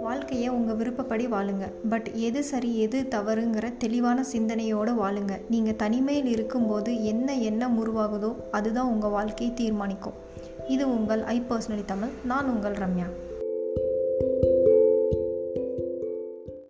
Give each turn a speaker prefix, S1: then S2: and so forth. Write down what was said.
S1: வாழ்க்கையை உங்கள் விருப்பப்படி வாழுங்க. பட் எது சரி எது தவறுங்கிற தெளிவான சிந்தனையோடு வாழுங்க. நீங்கள் தனிமையில் இருக்கும்போது என்ன எண்ணம் உருவாகுதோ அதுதான் உங்கள் வாழ்க்கையை தீர்மானிக்கும். இது உங்கள் ஐ பர்சனலி தமிழ் நான் உங்கள் ரம்யா.